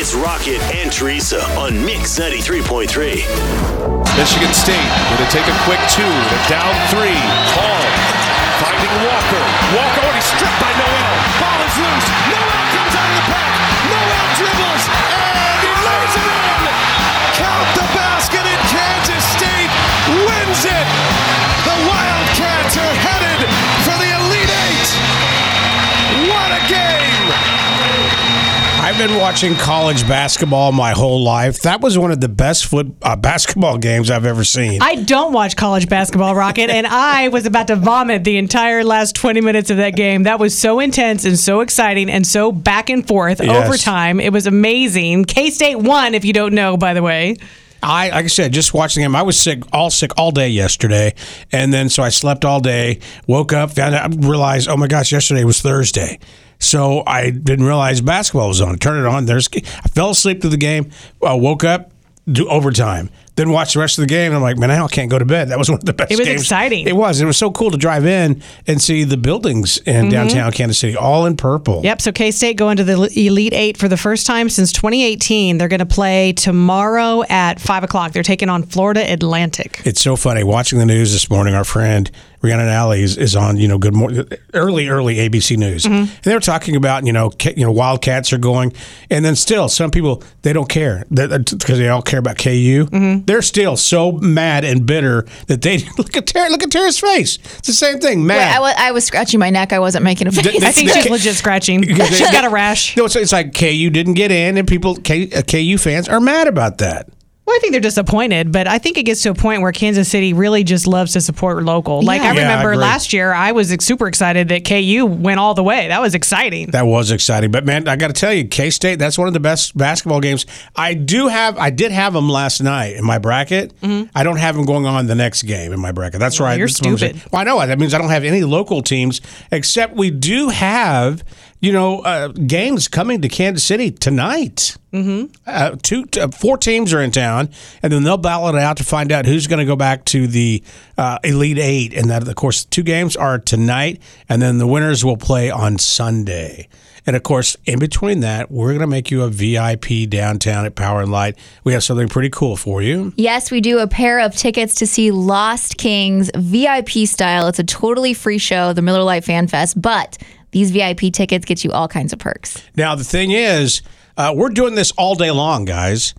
It's Rocket and Teresa on Mix 93.3. Michigan State going to take a quick two. They're down three. Hall finding Walker. Walker, I've been watching college basketball my whole life. That was one of the best foot uh, basketball games I've ever seen. I don't watch college basketball, Rocket, and I was about to vomit the entire last 20 minutes of that game. That was so intense and so exciting and so back and forth Yes. overtime. It was amazing. K State won, if you don't know, by the way. I, like I said, just watching him. I was sick, all sick all day yesterday, and then so I slept all day. Woke up, found out, realized, oh my gosh, yesterday was Thursday. So I didn't realize basketball was on. Turn it on. There's, I fell asleep to the game. Uh, woke up, do overtime. Then watch the rest of the game. And I'm like, man, I can't go to bed. That was one of the best. It was games. exciting. It was. It was so cool to drive in and see the buildings in downtown Kansas City, all in purple. Mm-hmm. Yep. So K State going to the Elite Eight for the first time since 2018. They're going to play tomorrow at 5 o'clock. They're taking on Florida Atlantic. It's so funny watching the news this morning. Our friend Rhiannon Ally is, is on, you know, good morning, early, early ABC News, Mm-hmm. and they were talking about, you know, ca- you know, Wildcats are going, and then still some people they don't care because they all care about KU. Mm-hmm. They're still so mad and bitter that they look at Tara, look at Tara's face. It's the same thing, Wait. I was, I was scratching my neck. I wasn't making a face. Th- I think th- she's legit scratching. She's got a rash. no, it's, it's like KU didn't get in, and people K, uh, KU fans are mad about that. Well, I think they're disappointed, but I think it gets to a point where Kansas City really just loves to support local. Like Yeah. I Yeah, I remember agree. last year, I was super excited that KU went all the way. That was exciting. That was exciting, but man, I got to tell you, K State. That's one of the best basketball games. I do have. I did have them last night in my bracket. I don't have them going on the next game in my bracket. That's right. Mm-hmm. you're that's what I'm saying. stupid. Well, I know that means I don't have any local teams, except we do have. You know, uh, games coming to Kansas City tonight. Mm-hmm. Uh, two, t- uh, four teams are in town, and then they'll ballot out to find out who's going to go back to the uh, Elite Eight. And that, of course, two games are tonight, and then the winners will play on Sunday. And of course, in between that, we're going to make you a VIP downtown at Power and Light. We have something pretty cool for you. Yes, we do a pair of tickets to see Lost Kings VIP style. It's a totally free show, the Miller Lite Fan Fest, but these VIP tickets get you all kinds of perks. Now, the thing is, uh, we're doing this all day long, guys.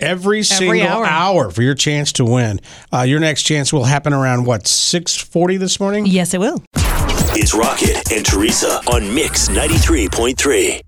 Every single hour. hour. for your chance to win. Uh, your next chance will happen around what six forty this morning. Yes, it will. It's Rocket and Teresa on Mix 93.3.